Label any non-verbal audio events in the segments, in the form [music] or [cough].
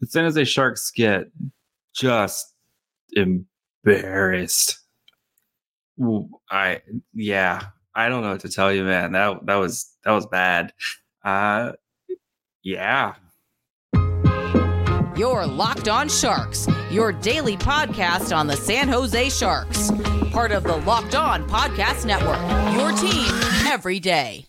the San Jose Sharks get just embarrassed. I yeah, I don't know what to tell you, man. That that was that was bad. Uh yeah. Your Locked On Sharks, your daily podcast on the San Jose Sharks. Part of the Locked On Podcast Network. Your team every day.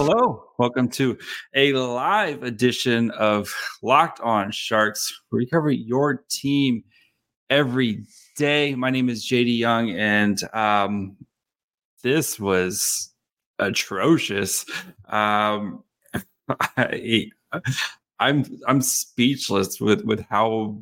Hello, welcome to a live edition of Locked On Sharks, where we cover your team every day. My name is JD Young, and um, this was atrocious. Um, [laughs] I, I'm I'm speechless with with how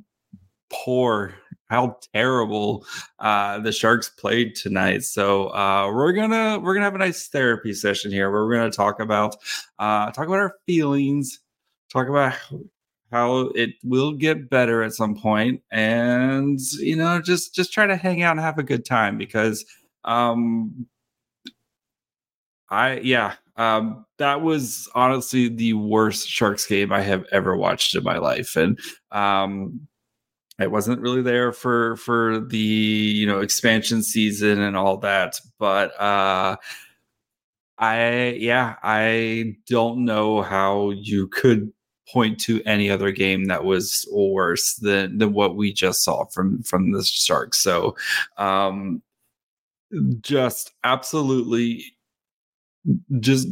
poor how terrible uh, the Sharks played tonight. So uh, we're gonna we're gonna have a nice therapy session here where we're gonna talk about uh, talk about our feelings, talk about how it will get better at some point, and you know just just try to hang out and have a good time because um, I yeah um, that was honestly the worst Sharks game I have ever watched in my life, and um, I wasn't really there for for the you know expansion season and all that, but uh I yeah, I don't know how you could point to any other game that was worse than than what we just saw from from the Sharks. So um just absolutely just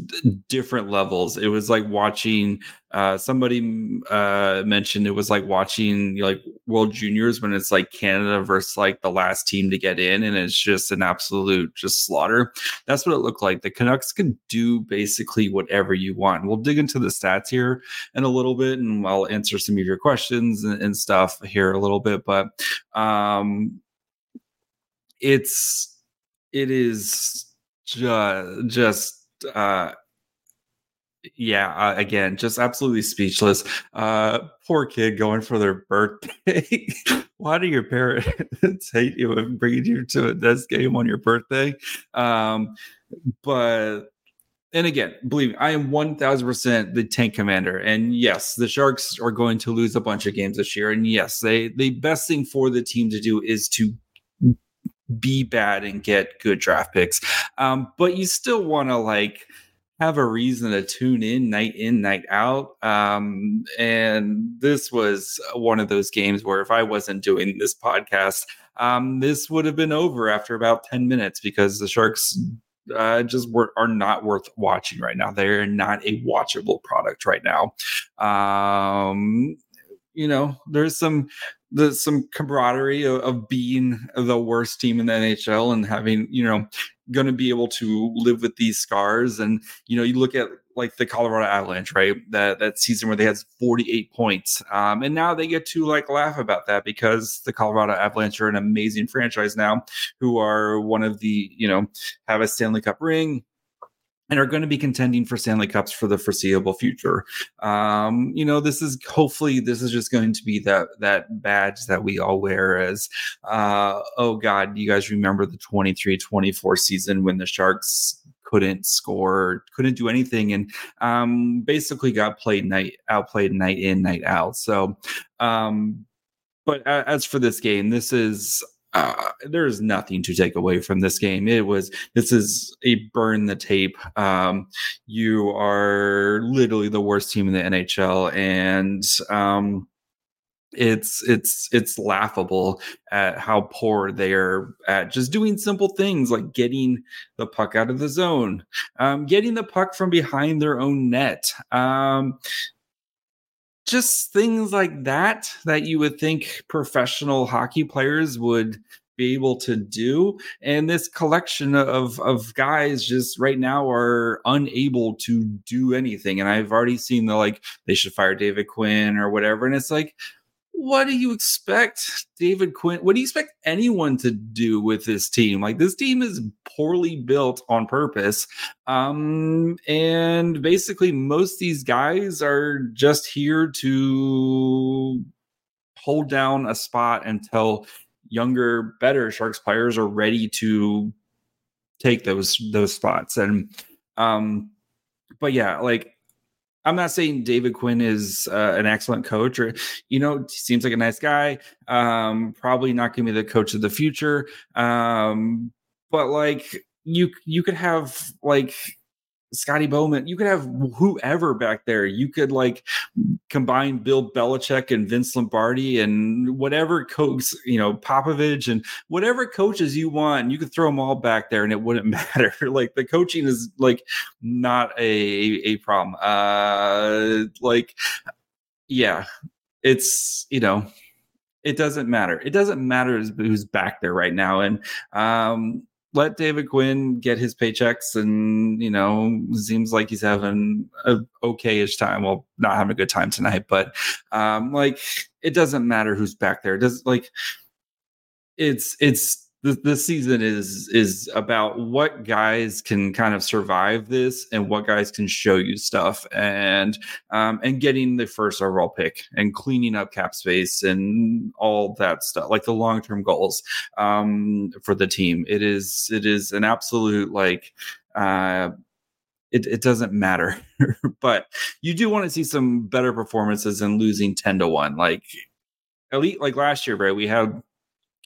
different levels. It was like watching uh somebody uh mentioned it was like watching like World Juniors when it's like Canada versus like the last team to get in and it's just an absolute just slaughter. That's what it looked like. The Canucks can do basically whatever you want. We'll dig into the stats here in a little bit and I'll answer some of your questions and, and stuff here a little bit, but um it's it is just just uh yeah uh, again just absolutely speechless uh poor kid going for their birthday [laughs] why do your parents [laughs] hate you and bring you to a this game on your birthday um but and again, believe me, I am 1000% the tank commander. And yes, the Sharks are going to lose a bunch of games this year. And yes, they the best thing for the team to do is to be bad and get good draft picks. Um, but you still want to like have a reason to tune in night in, night out. Um, and this was one of those games where if I wasn't doing this podcast, um, this would have been over after about 10 minutes because the Sharks uh, just were, are not worth watching right now. They're not a watchable product right now. Um, you know, there's some the some camaraderie of, of, being the worst team in the NHL and having you know going to be able to live with these scars. And you know you look at like the Colorado Avalanche right? That that season where they had 48 points. Um, and now they get to like laugh about that because the Colorado Avalanche are an amazing franchise now who are one of the you know have a Stanley Cup ring and are going to be contending for Stanley Cups for the foreseeable future. Um, you know, this is hopefully this is just going to be that that badge that we all wear as uh, oh god, you guys remember the 23-24 season when the Sharks couldn't score, couldn't do anything, and um, basically got played night outplayed night in, night out. So um, but as for this game, this is uh, there is nothing to take away from this game. It was this is a burn the tape. Um, you are literally the worst team in the NHL, and um, it's it's it's laughable at how poor they are at just doing simple things like getting the puck out of the zone, um, getting the puck from behind their own net. Um, just things like that that you would think professional hockey players would be able to do. And this collection of of guys just right now are unable to do anything. And i've already seen the like they should fire david quinn or whatever. And it's like what do you expect david quinn what do you expect anyone to do with this team like this team is poorly built on purpose um and basically most these guys are just here to hold down a spot until younger, better Sharks players are ready to take those those spots. And um, but yeah, like I'm not saying David Quinn is uh, an excellent coach or, you know, seems like a nice guy. Um, probably not going to be the coach of the future. Um, but like you, you could have like Scotty Bowman. You could have whoever back there. You could like combine Bill Belichick and Vince Lombardi and whatever coach, you know, Popovich and whatever coaches you want. You could throw them all back there and it wouldn't [laughs] matter. like the coaching is like not a a problem. Uh like yeah, it's you know it doesn't matter. It doesn't matter who's back there right now. And um, let David Quinn get his paychecks, and you know, seems like he's having a okayish time. Well, not having a good time tonight, but um, like it doesn't matter who's back there. It does like it's it's the, the season is is about what guys can kind of survive this and what guys can show you stuff and um, and getting the first overall pick and cleaning up cap space and all that stuff like the long term goals um, for the team. It is it is an absolute like. Uh, it, it doesn't matter, [laughs] but you do want to see some better performances than losing 10 to 1. Like elite, like last year, right? We had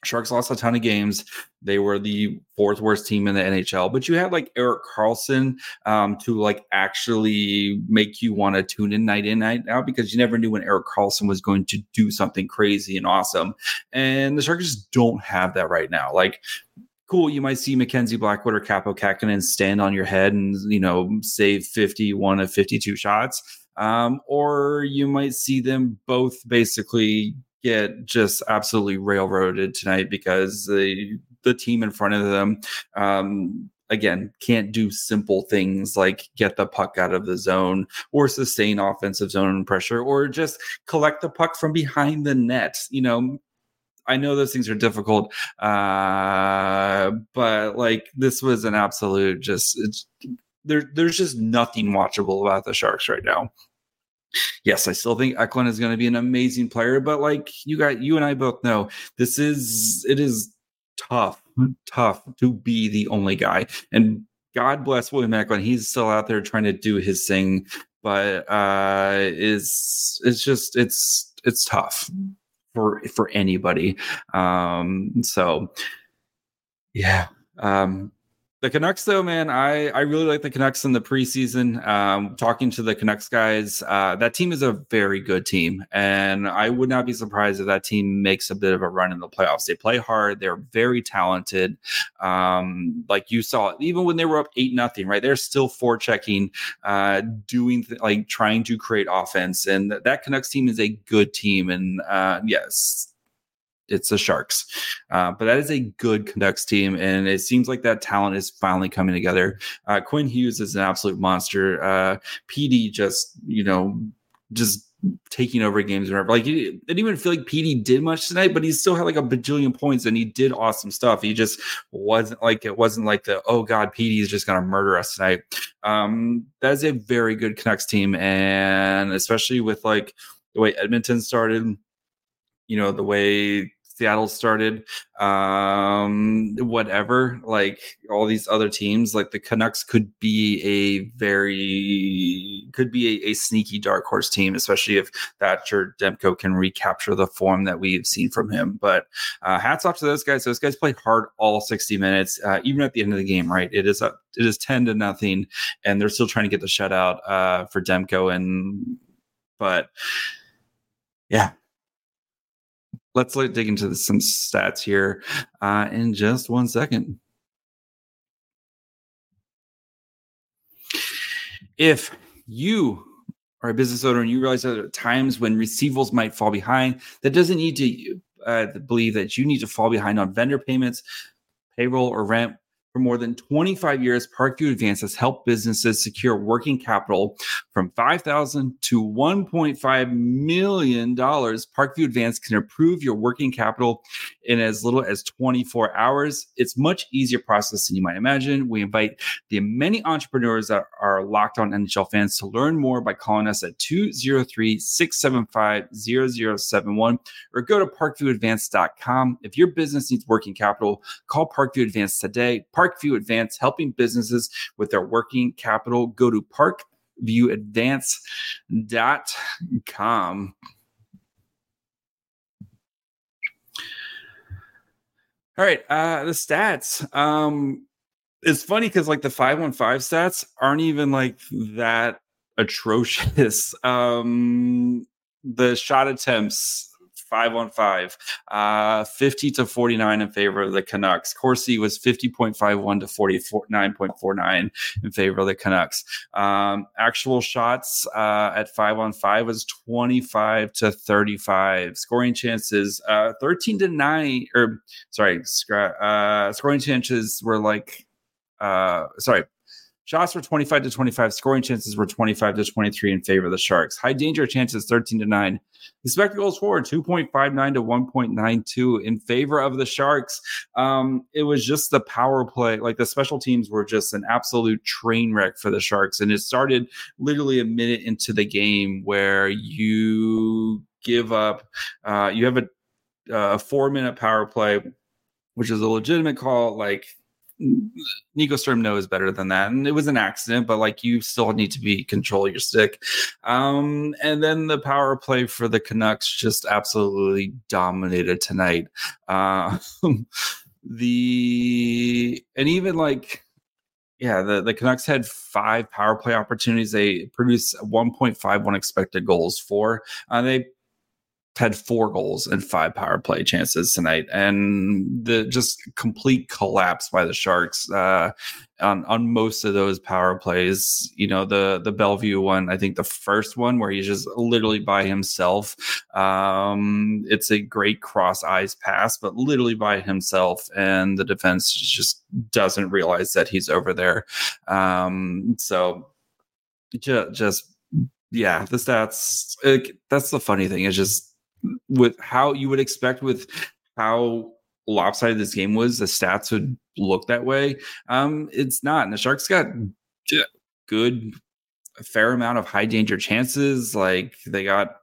Sharks lost a ton of games. They were the fourth worst team in the NHL, but you had like Erik Karlsson um, to like actually make you want to tune in night in, night out because you never knew when Erik Karlsson was going to do something crazy and awesome. And the Sharks just don't have that right now. Like, cool, you might see Mackenzie Blackwood or Kaapo Kähkönen stand on your head and, you know, save 51 of 52 shots. Um, or you might see them both basically get just absolutely railroaded tonight because the the team in front of them um, again can't do simple things like get the puck out of the zone or sustain offensive zone pressure or just collect the puck from behind the net you know I know those things are difficult, uh, but like this was an absolute just there. There's just nothing watchable about the Sharks right now yes, I still think Eklund is going to be an amazing player, but like you got you and I both know, this is it is tough, tough to be the only guy. And God bless William Eklund. He's still out there trying to do his thing, but uh is it's just it's it's tough for for anybody. Um so yeah. Um the Canucks, though, man, I, I really like the Canucks in the preseason. Um, talking to the Canucks guys, uh, that team is a very good team, and I would not be surprised if that team makes a bit of a run in the playoffs. They play hard, they're very talented. Um, like you saw, even when they were up eight nothing, right? They're still forechecking, uh, doing th- like trying to create offense, and that Canucks team is a good team. And uh, yes, it's the Sharks. Uh, but that is a good Canucks team, and it seems like that talent is finally coming together. Uh, Quinn Hughes is an absolute monster. Uh, PD just, you know, just taking over games whatever. Like, he didn't even feel like PD did much tonight, but he still had like a bajillion points and he did awesome stuff. He just wasn't like, it wasn't like the, oh God, PD is just going to murder us tonight. Um, that is a very good Canucks team. And especially with like the way Edmonton started, you know, the way Seattle started, um, whatever, like all these other teams, like the Canucks could be a very, could be a, a sneaky dark horse team, especially if Thatcher Demko can recapture the form that we've seen from him. But uh, hats off to those guys. Those guys played hard all 60 minutes, uh, even at the end of the game, right? It is it is 10 to nothing, and they're still trying to get the shutout uh, for Demko. And, but yeah, let's dig into some stats here uh, in just one second. If you are a business owner and you realize that are times when receivables might fall behind, that doesn't need to uh, believe that you need to fall behind on vendor payments, payroll, or rent For more than 25 years, Parkview Advance has helped businesses secure working capital from 5,000 to 1.5 million dollars. Parkview Advance can approve your working capital in as little as 24 hours. It's much easier process than you might imagine. We invite the many entrepreneurs that are locked on NHL fans to learn more by calling us at 203-675-0071 or go to parkviewadvance.com. If your business needs working capital, call Parkview Advance today. Parkview Advance helping businesses with their working capital. Go to parkviewadvance.com. All right, uh the stats. Um it's funny because like the 515 stats aren't even like that atrocious. [laughs] Um the shot attempts five on five, uh, 50 to 49 in favor of the Canucks. Corsi was 50.51 to 49.49 in favor of the Canucks. Um, actual shots uh, at five on five was 25 to 35. Scoring chances, uh, 13 to nine, or sorry, uh, scoring chances were like, uh, sorry, Shots were 25 to 25. Scoring chances were 25 to 23 in favor of the Sharks. High danger chances 13 to 9. Expected goals for 2.59 to 1.92 in favor of the Sharks. Um, it was just the power play. Like the special teams were just an absolute train wreck for the Sharks. And it started literally a minute into the game where you give up, uh, you have a, a four minute power play, which is a legitimate call. Like Nico Sturm knows better than that. And it was an accident, but like you still need to be control your stick. Um, and then the power play for the Canucks just absolutely dominated tonight. Uh, the and even like yeah, the, the Canucks had five power play opportunities. They produced 1.51 expected goals for. Uh, they had four goals and five power play chances tonight, and the just complete collapse by the Sharks uh, on on most of those power plays. You know, the the Bellevue one, I think the first one where he's just literally by himself. Um, it's a great cross-ice pass, but literally by himself, and the defense just doesn't realize that he's over there. Um, so just, just yeah, the stats. It, that's the funny thing. Is just with how you would expect with how lopsided this game was, the stats would look that way. Um, it's not. And the Sharks got good, a fair amount of high danger chances. Like they got,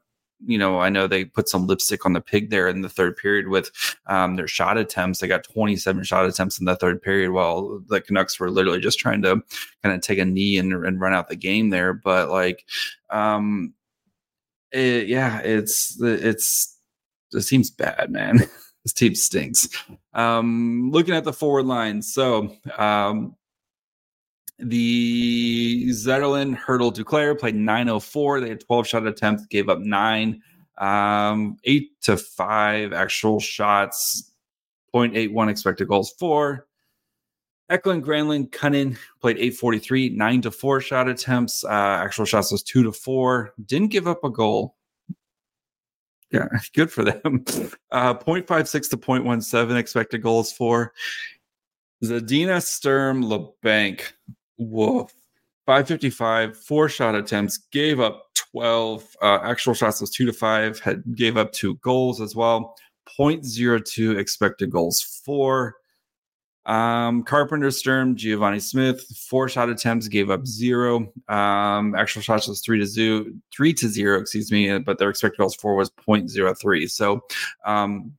you know, I know they put some lipstick on the pig there in the third period with um, their shot attempts. They got 27 shot attempts in the third period while the Canucks were literally just trying to kind of take a knee and, and run out the game there. But like, um, it, yeah, it's it's it seems bad, man. [laughs] this team stinks. Um, looking at the forward line, so um, the Zetterlund, Hertl Duclair played 904. They had 12 shot attempts, gave up nine, um, eight to five actual shots, 0.81 expected goals for. Eklund, Granlund, Kunin played 843, nine to four shot attempts. Uh, actual shots was two to four. Didn't give up a goal. Yeah, [laughs] good for them. Uh, 0.56 to 0.17 expected goals for. Zadina Sturm Labanc. Woof. 555, four shot attempts, gave up 12. Uh, actual shots was two to five, had gave up two goals as well. 0.02 expected goals for. Um, Carpenter, Sturm, Givani Smith, four shot attempts, gave up zero. Um, actual shots was three to zero, three to zero, excuse me, but their expected goals for was 0.03. So, um,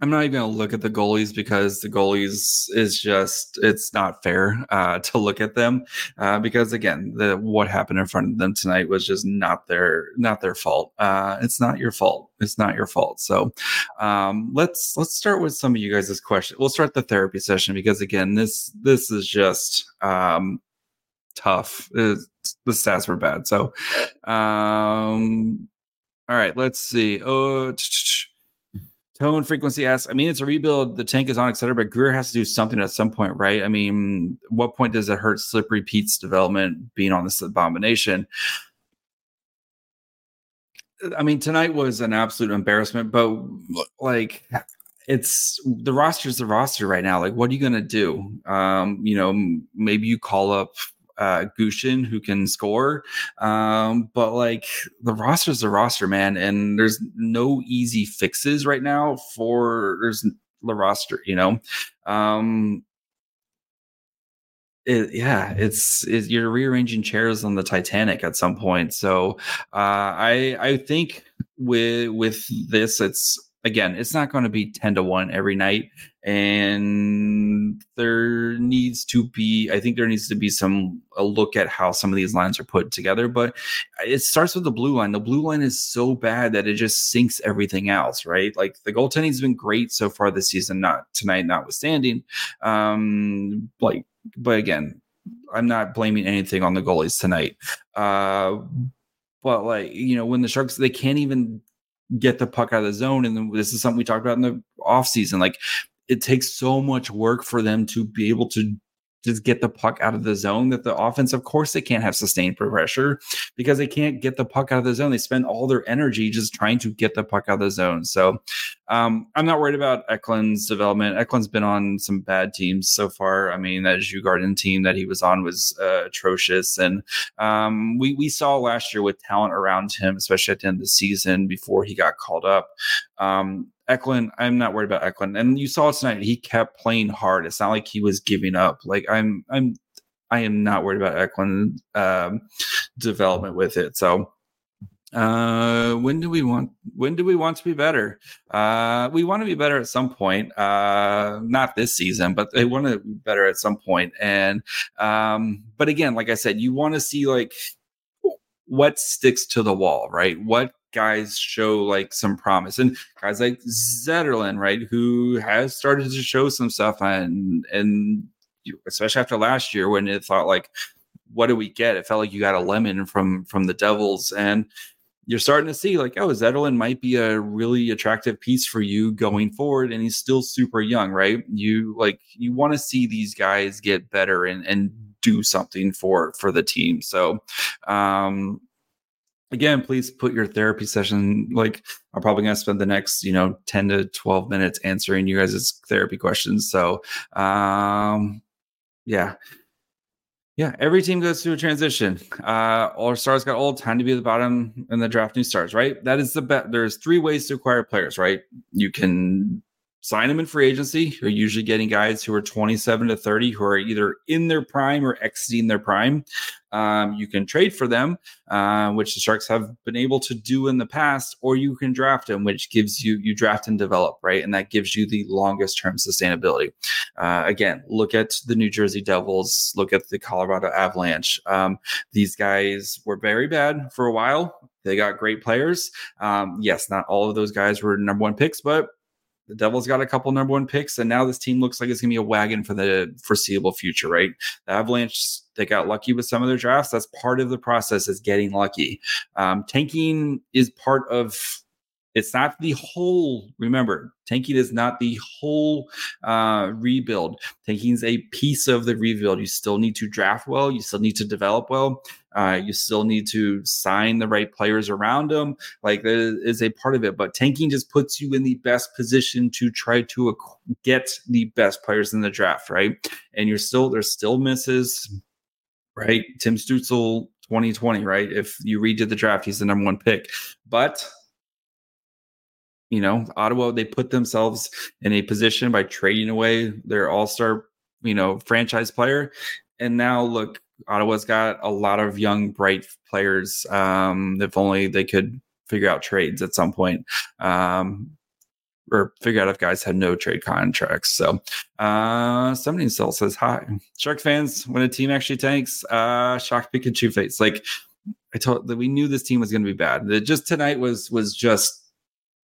I'm not even going to look at the goalies because the goalies is just it's not fair uh, to look at them uh, because again the what happened in front of them tonight was just not their not their fault. Uh, it's not your fault. It's not your fault. So um, let's let's start with some of you guys' questions. We'll start the therapy session because again this this is just um, tough. The stats were bad. So um, all right, let's see. Oh. Tone frequency asks, I mean, it's a rebuild. The tank is on, etc. But Grier has to do something at some point, right? I mean, what point does it hurt Slippery Pete's development being on this abomination? I mean, tonight was an absolute embarrassment, but like it's the roster's the roster right now. Like, what are you gonna do? Um, you know, maybe you call up uh, Gushchin who can score. Um, but like the roster's the roster, man, and there's no easy fixes right now for there's the roster, you know. Um, it, yeah, it's, it's, you're rearranging chairs on the Titanic at some point. So uh, I I think with with this, it's again, it's not going to be 10 to 1 every night. And there needs to be, I think there needs to be some, a look at how some of these lines are put together. But it starts with the blue line. The blue line is so bad that it just sinks everything else, right? Like the goaltending has been great so far this season, not tonight, notwithstanding. Um, like, but again, I'm not blaming anything on the goalies tonight. Uh, but like you know when the sharks they can't even get the puck out of the zone. And this is something we talked about in the off season. Like it takes so much work for them to be able to just get the puck out of the zone that the offense, of course, they can't have sustained pressure because they can't get the puck out of the zone. They spend all their energy just trying to get the puck out of the zone. So um, I'm not worried about Eklund's development. Eklund's been on some bad teams so far. I mean, that Garden team that he was on was uh, atrocious. And um, we, we saw last year with talent around him, especially at the end of the season before he got called up. Um, Eklund, I'm not worried about Eklund. And you saw tonight, he kept playing hard. It's not like he was giving up. Like I'm, I'm, I am not worried about Eklund um, development with it. So, uh, when do we want? When do we want to be better? Uh, we want to be better at some point. Uh, not this season, but they want to be better at some point. And, um, but again, like I said, you want to see like what sticks to the wall, right? What guys show like some promise and guys like Zetterlund, right, who has started to show some stuff and and especially after last year when it thought like what do we get? It felt like you got a lemon from from the Devils and you're starting to see like, oh, Zetterlund might be a really attractive piece for you going forward, and he's still super young, right? You like you want to see these guys get better and and do something for for the team. So um again please put your therapy session like i'm probably going to spend the next you know 10 to 12 minutes answering you guys' therapy questions so um yeah. Yeah every team goes through a transition. Uh all stars got old time to be at the bottom and the draft new stars right? That is the bet there's three ways to acquire players right? You can sign them in free agency. You're usually getting guys who are 27 to 30 who are either in their prime or exiting their prime. Um, you can trade for them, uh, which the Sharks have been able to do in the past, or you can draft them, which gives you you draft and develop, right? And that gives you the longest term sustainability. Uh, again, look at the New Jersey Devils, look at the Colorado Avalanche. Um, these guys were very bad for a while. They got great players. Um, yes, not all of those guys were number one picks, but the Devils got a couple number one picks, and now this team looks like it's going to be a wagon for the foreseeable future, right? The Avalanche, they got lucky with some of their drafts. That's part of the process is getting lucky. Um, tanking is part of it's not the whole, remember, tanking is not the whole uh, rebuild. Tanking is a piece of the rebuild. You still need to draft well, you still need to develop well, uh, you still need to sign the right players around them. Like that is a part of it. But tanking just puts you in the best position to try to get the best players in the draft, right? And you're still, there's still misses, right? Tim Stützle 2020, right? If you redid the draft, he's the number one pick. But you know, Ottawa, they put themselves in a position by trading away their all star, you know, franchise player. And now look, Ottawa's got a lot of young, bright players. Um, if only they could figure out trades at some point. Um, or figure out if guys had no trade contracts. So uh somebody still says hi. Shark fans, when a team actually tanks, uh shocked Pikachu face. Like I told that we knew this team was gonna be bad. That just tonight was was just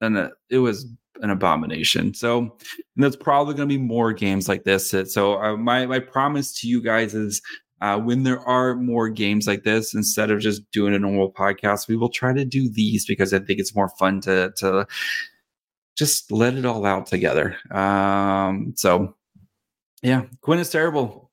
and it was an abomination. So there's probably going to be more games like this. So uh, my my promise to you guys is uh, when there are more games like this, instead of just doing a normal podcast, we will try to do these because I think it's more fun to to just let it all out together. Um, so yeah, Quinn is terrible.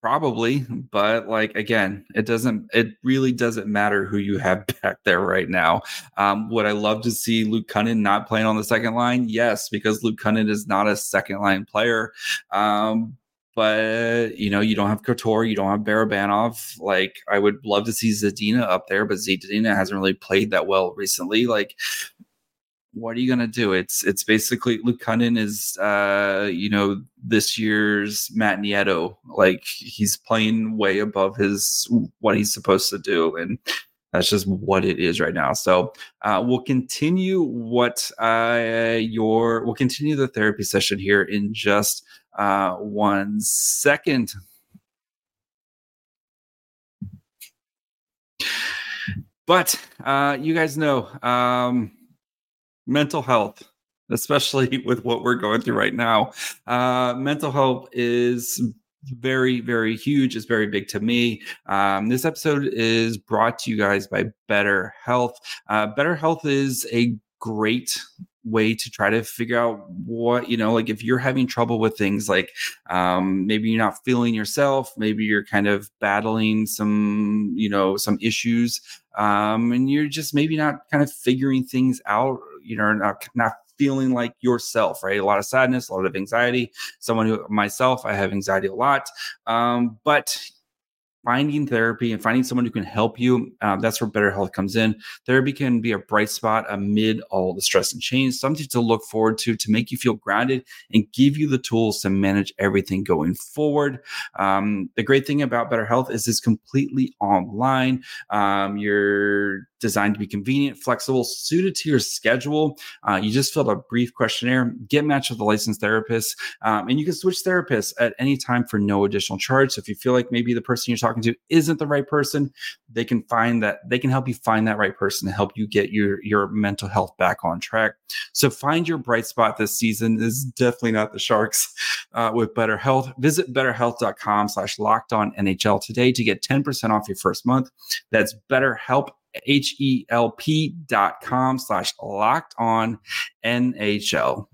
Probably, but like again, it doesn't. It really doesn't matter who you have [laughs] back there right now. Um, would I love to see Luke Kunin not playing on the second line? Yes, because Luke Kunin is not a second line player. Um, but you know, you don't have Couture, you don't have Barabanov. Like, I would love to see Zadina up there, but Zadina hasn't really played that well recently. Like, what are you gonna do? It's it's basically Luke Kunin is uh you know this year's Matt Nieto. Like he's playing way above his what he's supposed to do, and that's just what it is right now. So uh, we'll continue what uh your we'll continue the therapy session here in just uh one second. But uh, you guys know um, mental health, especially [laughs] with what we're going through right now. Uh, mental health is very, very huge. It's very big to me. Um, this episode is brought to you guys by BetterHelp. Uh, BetterHelp is a great way to try to figure out what you know like if you're having trouble with things like um maybe you're not feeling yourself maybe you're kind of battling some you know some issues um and you're just maybe not kind of figuring things out you know not not feeling like yourself right? A lot of sadness a lot of anxiety. Someone who myself i have anxiety a lot. Um but finding therapy and finding someone who can help you uh, that's where BetterHelp comes in. Therapy can be a bright spot amid all the stress and change something to look forward to to make you feel grounded and give you the tools to manage everything going forward. Um, the great thing about BetterHelp is it's completely online. Um, you're designed to be convenient flexible suited to your schedule uh, you just fill out a brief questionnaire get matched with a licensed therapist um, and you can switch therapists at any time for no additional charge so if you feel like maybe the person you're talking to isn't the right person, they can find that they can help you find that right person to help you get your your mental health back on track. So find your bright spot this season is definitely not the Sharks uh, with BetterHelp. Visit betterhelp.com slash locked on NHL today to get 10% off your first month. That's BetterHelp H-E-L-P dot com slash locked on NHL.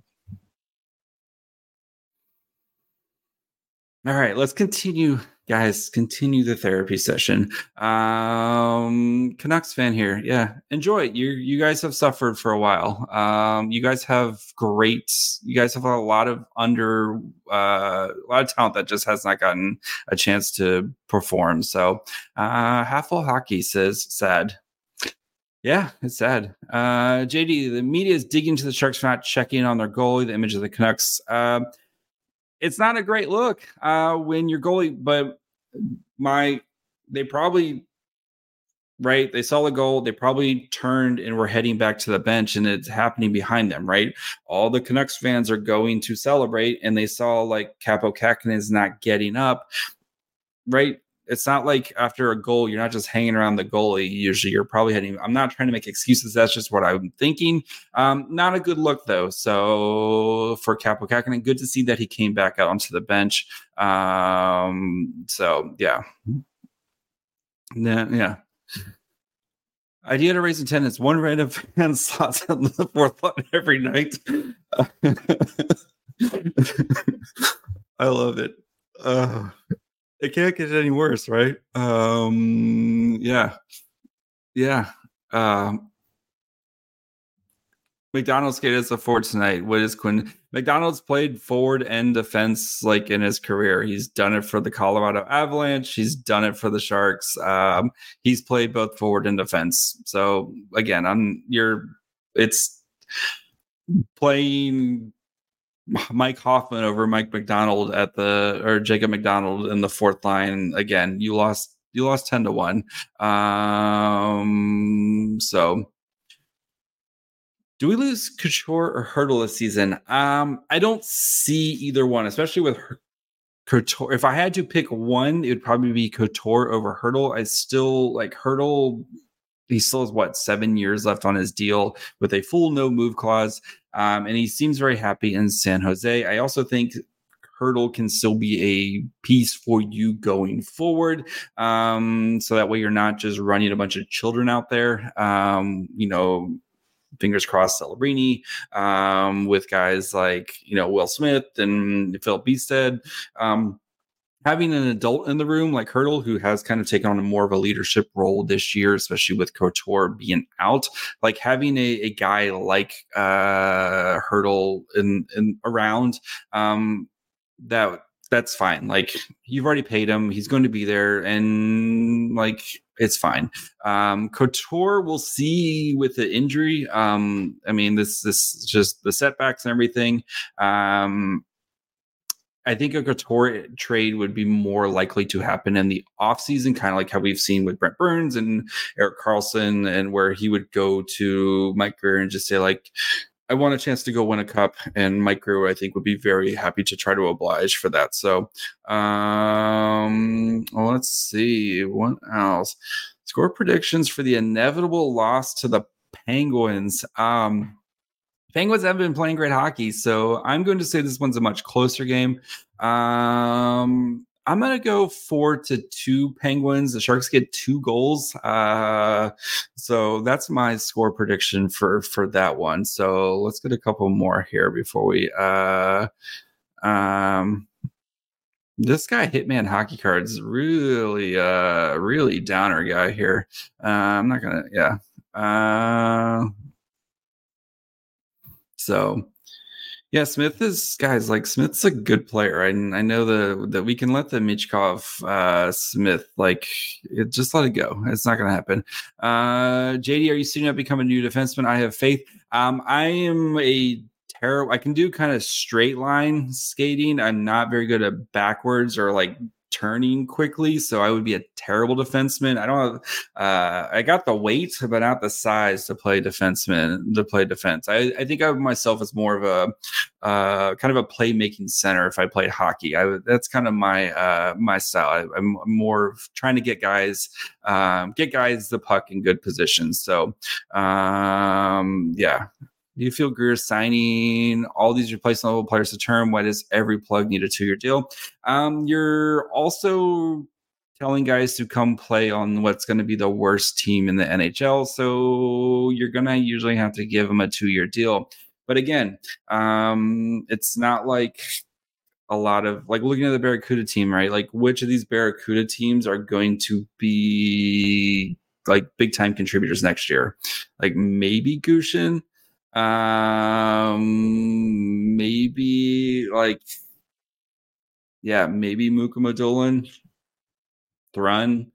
All right, let's continue guys continue the therapy session. Um canucks fan here. Yeah enjoy it. You you guys have suffered for a while. Um you guys have great you guys have a lot of under uh a lot of talent that just has not gotten a chance to perform. So uh half full hockey says sad yeah, it's sad. Uh, JD, the media is digging into the Sharks for not checking on their goalie, the image of the Canucks. Uh, it's not a great look uh, when your goalie, but my they probably right they saw the goal they probably turned and were heading back to the bench and it's happening behind them right all the canucks fans are going to celebrate and they saw like Kähkönen is not getting up right it's not like after a goal, you're not just hanging around the goalie. Usually, you're probably heading. I'm not trying to make excuses. That's just what I'm thinking. Um, not a good look though. So for Kaapo Kähkönen, good to see that he came back out onto the bench. Um, so yeah, yeah, yeah. Idea to raise attendance. One random [laughs] fan slots on the fourth line every night. [laughs] I love it. Uh, it can't get any worse, right? Um, yeah, yeah. Um, MacDonald's skated as a forward tonight. What is Quinn? MacDonald's played forward and defense like in his career. He's done it for the Colorado Avalanche. He's done it for the Sharks. Um, he's played both forward and defense. So again, I'm you're it's playing Mike Hoffman over Mike MacDonald at the or Jacob MacDonald in the fourth line. Again, you lost you lost 10 to 1. Um so do we lose Couture or Hertl this season? Um, I don't see either one, especially with Couture. If I had to pick one, it would probably be Couture over Hertl. I still like Hertl He still has what seven years left on his deal with a full no move clause. Um, and he seems very happy in San Jose. I also think Hertl can still be a piece for you going forward. Um, so that way you're not just running a bunch of children out there. Um, you know, fingers crossed Celebrini, um, with guys like, you know, Will Smith and Phil Bystedt. Um, having an adult in the room like Hertl, who has kind of taken on a more of a leadership role this year, especially with Couture being out, like having a, a guy like uh, Hertl in, in around um, that that's fine. Like you've already paid him, he's going to be there, and like it's fine. Um, Couture, we'll see with the injury. Um, I mean, this this just the setbacks and everything. Um, I think a Couture trade would be more likely to happen in the offseason, kind of like how we've seen with Brent Burns and Erik Karlsson, and where he would go to Mike Grier and just say, like, I want a chance to go win a cup, and Mike Grier, I think, would be very happy to try to oblige for that. So, um, well, let's see what else. Score predictions for the inevitable loss to the Penguins. Um, Penguins haven't been playing great hockey, so I'm going to say this one's a much closer game. Um, I'm going to go four to two Penguins. The Sharks get two goals. Uh, so that's my score prediction for for that one. So let's get a couple more here before we. Uh, um, this guy Hitman Hockey Cards really, uh, really downer guy here. Uh, I'm not gonna, yeah. Uh, so, yeah, Smith is guys like Smith's a good player, and I know the that we can let the Michkov uh, Smith like it, just let it go. It's not going to happen. Uh, JD, are you soon to become a new defenseman? I have faith. Um, I am a terrible. I can do kind of straight line skating. I'm not very good at backwards or like turning quickly, so I would be a terrible defenseman. I don't have, uh, I got the weight, but not the size to play defenseman, to play defense. I, I think of myself as more of a, uh, kind of a playmaking center if I played hockey. I that's kind of my, uh, my style. I, am more trying to get guys, um, get guys the puck in good positions. So, um, yeah, do you feel Grier signing all these replacement level players to term? Why does every plug need a two year deal? Um, you're also telling guys to come play on what's going to be the worst team in the NHL. So you're going to usually have to give them a two year deal. But again, um, it's not like a lot of like looking at the Barracuda team, right? Like which of these Barracuda teams are going to be like big time contributors next year? Like maybe Gushchin, um, maybe like, yeah, maybe Mukhamadullin, Thrun.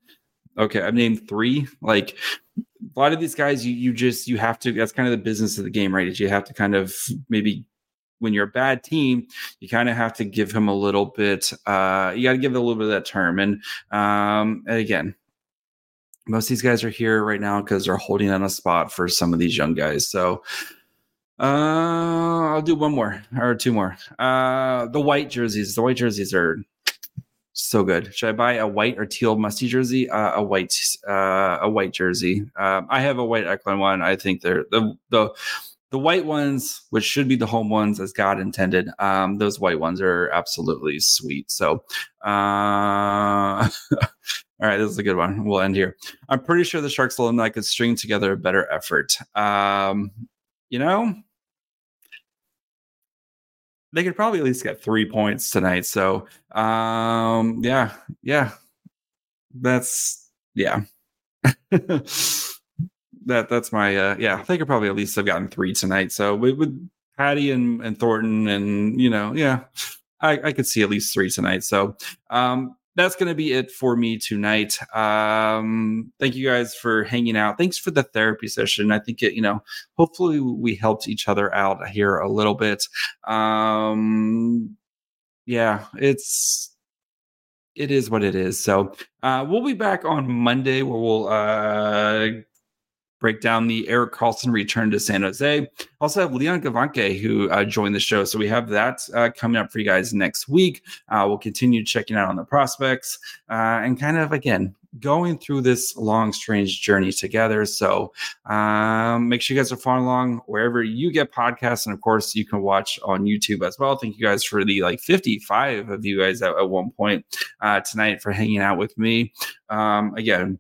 Okay, I've named three. Like a lot of these guys, you you just you have to. That's kind of the business of the game, right? Is you have to kind of maybe when you're a bad team, you kind of have to give him a little bit. Uh, you got to give it a little bit of that term. And, um, and again, most of these guys are here right now because they're holding on a spot for some of these young guys. So uh, I'll do one more or two more. Uh, the white jerseys. The white jerseys are so good. Should I buy a white or teal musty jersey? Uh, a white, uh, a white jersey. Um, I have a white Eklund one. I think they're the the the white ones, which should be the home ones as God intended. Um, those white ones are absolutely sweet. So, uh, [laughs] all right, this is a good one. We'll end here. I'm pretty sure the Sharks alumni could string together a better effort. Um, you know, they could probably at least get three points tonight. So, um, yeah, yeah, that's yeah. [laughs] that that's my uh yeah they could probably at least have gotten three tonight so with, with patty and, and thornton and you know yeah I, I could see at least three tonight so um that's going to be it for me tonight. Um, thank you guys for hanging out. Thanks for the therapy session. I think it, you know, hopefully we helped each other out here a little bit. Um, yeah, it's it is what it is. So uh, we'll be back on Monday where we'll uh, break down the Erik Karlsson return to San Jose. Also have Leon Gawanke who uh, joined the show. So we have that uh, coming up for you guys next week. Uh, we'll continue checking out on the prospects uh, and kind of, again, going through this long, strange journey together. So um, make sure you guys are following along wherever you get podcasts. And of course, you can watch on YouTube as well. Thank you guys for the like 55 of you guys at, at one point uh, tonight for hanging out with me. Um, again,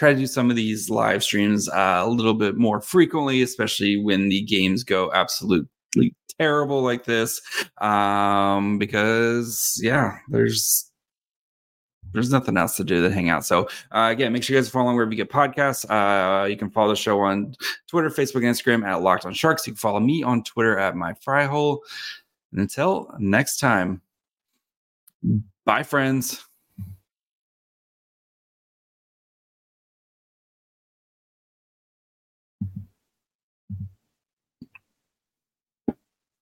try to do some of these live streams uh, a little bit more frequently, especially when the games go absolutely terrible like this. Um, because yeah, there's there's nothing else to do than hang out. So uh, again, make sure you guys follow wherever you get podcasts. Uh, you can follow the show on Twitter, Facebook, Instagram at Locked On Sharks. You can follow me on Twitter at My Fry Hole. And until next time, bye, friends.